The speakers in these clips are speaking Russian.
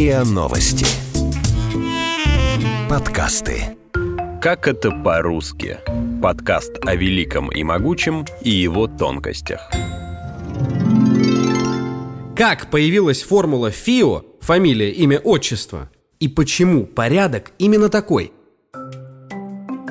РИА Новости. Подкасты. Как это по-русски? Подкаст о великом и могучем и его тонкостях. Как появилась формула ФИО, фамилия, имя, отчество, и почему порядок именно такой?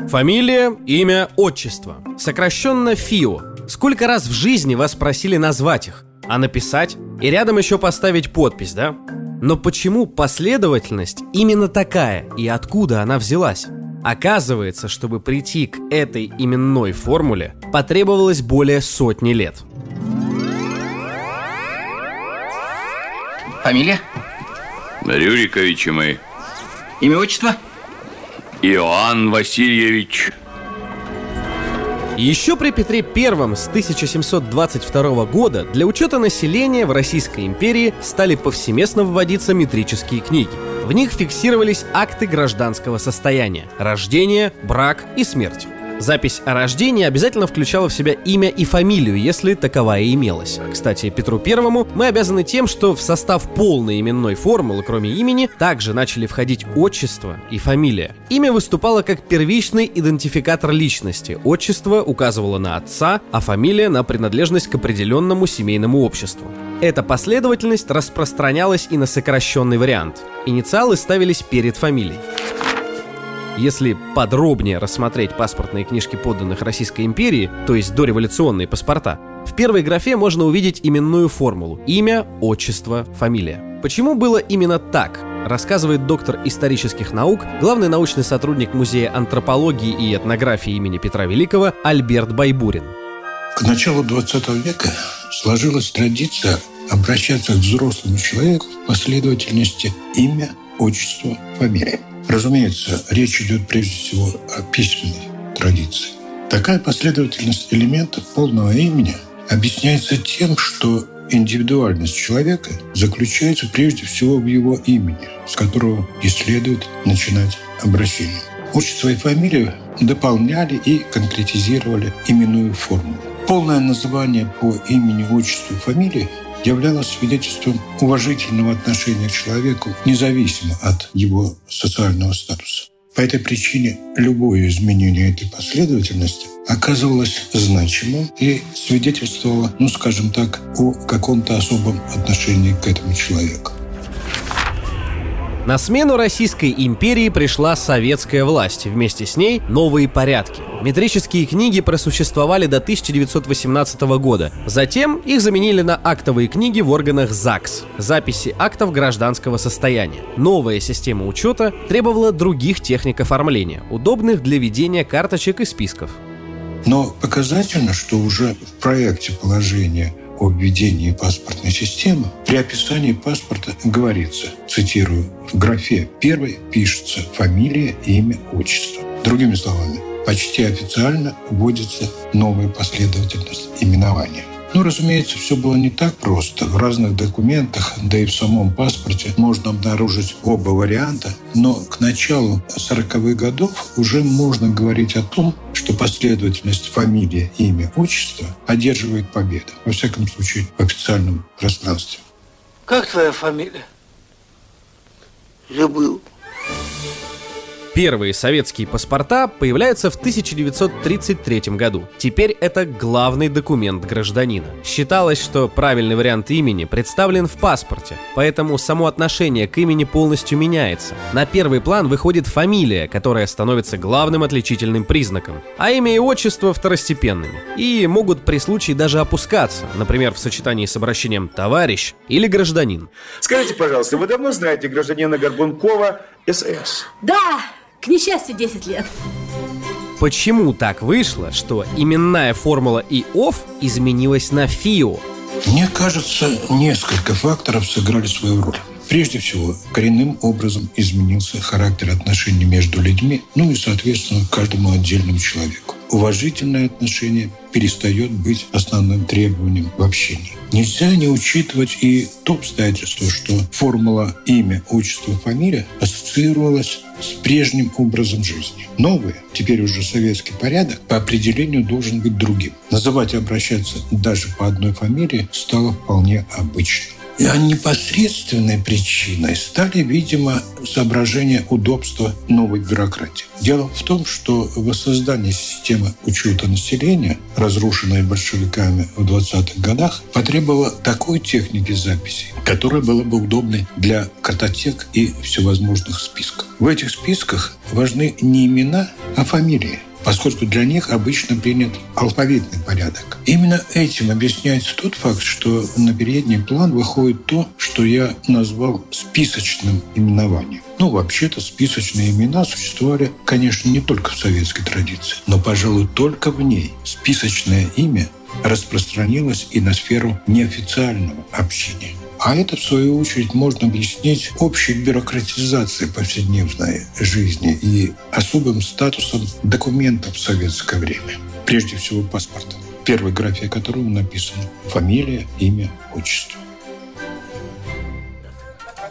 Фамилия, имя, отчество. Сокращенно ФИО. Сколько раз в жизни вас просили назвать их? А написать? И рядом еще поставить подпись, да? Но почему последовательность именно такая и откуда она взялась? Оказывается, чтобы прийти к этой именной формуле, потребовалось более сотни лет. Фамилия? Рюриковичи мы. Имя, отчество? Иоанн Васильевич. Еще при Петре I с 1722 года для учета населения в Российской империи стали повсеместно вводиться метрические книги. В них фиксировались акты гражданского состояния – рождение, брак и смерть. Запись о рождении обязательно включала в себя имя и фамилию, если таковая имелась. Кстати, Петру Первому мы обязаны тем, что в состав полной именной формулы, кроме имени, также начали входить отчество и фамилия. Имя выступало как первичный идентификатор личности, отчество указывало на отца, а фамилия на принадлежность к определенному семейному обществу. Эта последовательность распространялась и на сокращенный вариант. Инициалы ставились перед фамилией. Если подробнее рассмотреть паспортные книжки подданных Российской империи, то есть дореволюционные паспорта, в первой графе можно увидеть именную формулу – имя, отчество, фамилия. Почему было именно так, рассказывает доктор исторических наук, главный научный сотрудник Музея антропологии и этнографии имени Петра Великого Альберт Байбурин. К началу 20 века сложилась традиция обращаться к взрослому человеку в последовательности имя, отчество, фамилия. Разумеется, речь идет прежде всего о письменной традиции. Такая последовательность элементов полного имени объясняется тем, что индивидуальность человека заключается прежде всего в его имени, с которого и следует начинать обращение. Отчество и фамилию дополняли и конкретизировали именную формулу. Полное название по имени, отчеству и фамилии являлось свидетельством уважительного отношения к человеку, независимо от его социального статуса. По этой причине любое изменение этой последовательности оказывалось значимым и свидетельствовало, ну скажем так, о каком-то особом отношении к этому человеку. На смену Российской империи пришла советская власть, вместе с ней новые порядки. Метрические книги просуществовали до 1918 года. Затем их заменили на актовые книги в органах ЗАГС – записи актов гражданского состояния. Новая система учета требовала других техник оформления, удобных для ведения карточек и списков. Но показательно, что уже в проекте положения о введении паспортной системы при описании паспорта говорится, цитирую, в графе первой пишется фамилия, имя, отчество. Другими словами, почти официально вводится новая последовательность именования. Ну, разумеется, все было не так просто. В разных документах, да и в самом паспорте можно обнаружить оба варианта. Но к началу 40-х годов уже можно говорить о том, что последовательность фамилия, имя, отчество одерживает победу. Во всяком случае, в официальном пространстве. Как твоя фамилия? Забыл. Первые советские паспорта появляются в 1933 году. Теперь это главный документ гражданина. Считалось, что правильный вариант имени представлен в паспорте, поэтому само отношение к имени полностью меняется. На первый план выходит фамилия, которая становится главным отличительным признаком, а имя и отчество второстепенными. И могут при случае даже опускаться, например, в сочетании с обращением «товарищ» или «гражданин». Скажите, пожалуйста, вы давно знаете гражданина Горбункова СС? Да, к несчастью, 10 лет. Почему так вышло, что именная формула ИОФ изменилась на ФИО? Мне кажется, несколько факторов сыграли свою роль. Прежде всего, коренным образом изменился характер отношений между людьми, ну и, соответственно, каждому отдельному человеку. Уважительное отношение перестает быть основным требованием в общении. Нельзя не учитывать и то обстоятельство, что формула имя, отчество, фамилия ассоциировалась с прежним образом жизни. Новый, теперь уже советский порядок, по определению должен быть другим. Называть и обращаться даже по одной фамилии стало вполне обычным. А непосредственной причиной стали, видимо, соображения удобства новой бюрократии. Дело в том, что воссоздание системы учета населения, разрушенной большевиками в 20-х годах, потребовало такой техники записи, которая была бы удобной для картотек и всевозможных списков. В этих списках важны не имена, а фамилии поскольку для них обычно принят алфавитный порядок. Именно этим объясняется тот факт, что на передний план выходит то, что я назвал списочным именованием. Ну, вообще-то списочные имена существовали, конечно, не только в советской традиции, но, пожалуй, только в ней. Списочное имя распространилось и на сферу неофициального общения. А это, в свою очередь, можно объяснить общей бюрократизацией повседневной жизни и особым статусом документов в советское время. Прежде всего, паспорта, первой графия которого написана фамилия, имя, отчество.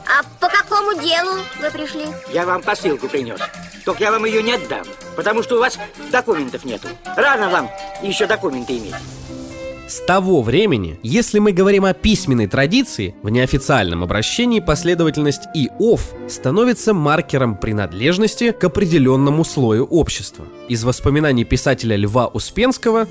А по какому делу вы пришли? Я вам посылку принес. Только я вам ее не отдам, потому что у вас документов нету. Рано вам еще документы иметь. С того времени, если мы говорим о письменной традиции, в неофициальном обращении последовательность «и-ов» становится маркером принадлежности к определенному слою общества. Из воспоминаний писателя Льва Успенского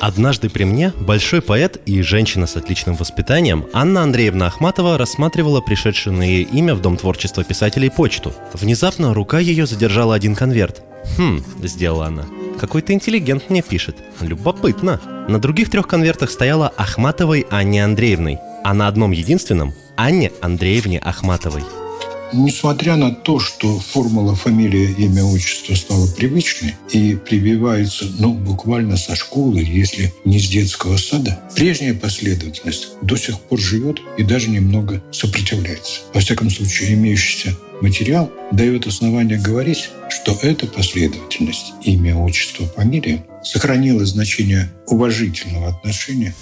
Однажды при мне большой поэт и женщина с отличным воспитанием Анна Андреевна Ахматова рассматривала пришедшее на ее имя в Дом творчества писателей почту. Внезапно рука ее задержала один конверт. «Хм», — сделала она, — «какой-то интеллигент мне пишет. Любопытно». На других трех конвертах стояла Ахматовой Анне Андреевной, а на одном единственном — Анне Андреевне Ахматовой. Несмотря на то, что формула фамилия, имя, отчество стала привычной и прививается, ну, буквально со школы, если не с детского сада, прежняя последовательность до сих пор живет и даже немного сопротивляется. Во всяком случае, имеющийся материал дает основание говорить, что эта последовательность имя, отчество, фамилия сохранила значение уважительного отношения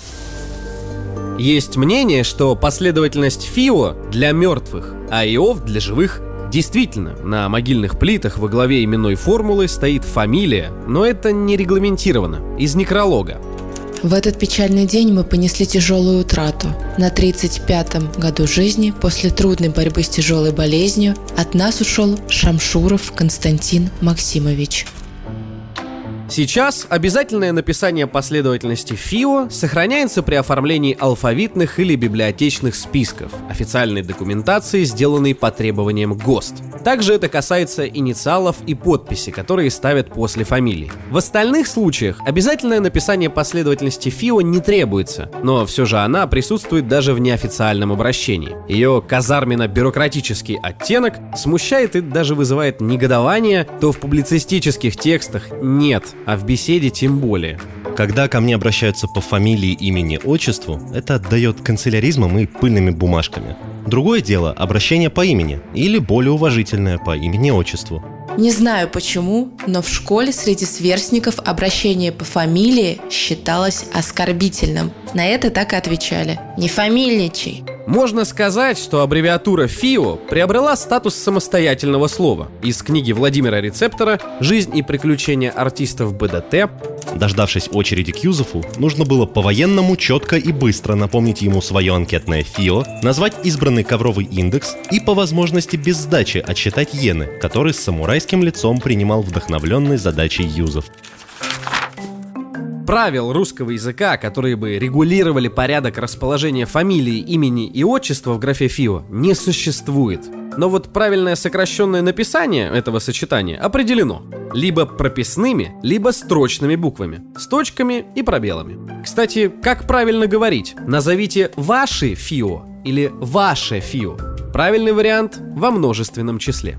есть мнение, что последовательность Фио для мертвых, а Иов для живых Действительно, на могильных плитах во главе именной формулы стоит фамилия, но это не регламентировано, из некролога. В этот печальный день мы понесли тяжелую утрату. На 35-м году жизни, после трудной борьбы с тяжелой болезнью, от нас ушел Шамшуров Константин Максимович. Сейчас обязательное написание последовательности ФИО сохраняется при оформлении алфавитных или библиотечных списков, официальной документации, сделанной по требованиям ГОСТ. Также это касается инициалов и подписи, которые ставят после фамилии. В остальных случаях обязательное написание последовательности ФИО не требуется, но все же она присутствует даже в неофициальном обращении. Ее казарменно-бюрократический оттенок смущает и даже вызывает негодование, то в публицистических текстах нет а в беседе тем более. Когда ко мне обращаются по фамилии, имени, отчеству, это отдает канцеляризмом и пыльными бумажками. Другое дело – обращение по имени или более уважительное по имени-отчеству. Не знаю почему, но в школе среди сверстников обращение по фамилии считалось оскорбительным. На это так и отвечали. Не фамильничай. Можно сказать, что аббревиатура ФИО приобрела статус самостоятельного слова. Из книги Владимира Рецептора «Жизнь и приключения артистов БДТ» Дождавшись очереди к Юзефу, нужно было по-военному четко и быстро напомнить ему свое анкетное ФИО, назвать избранный ковровый индекс и по возможности без сдачи отсчитать иены, который с самурайским лицом принимал вдохновленный задачей Юзеф правил русского языка, которые бы регулировали порядок расположения фамилии, имени и отчества в графе ФИО, не существует. Но вот правильное сокращенное написание этого сочетания определено. Либо прописными, либо строчными буквами. С точками и пробелами. Кстати, как правильно говорить? Назовите ваши ФИО или ваше ФИО. Правильный вариант во множественном числе.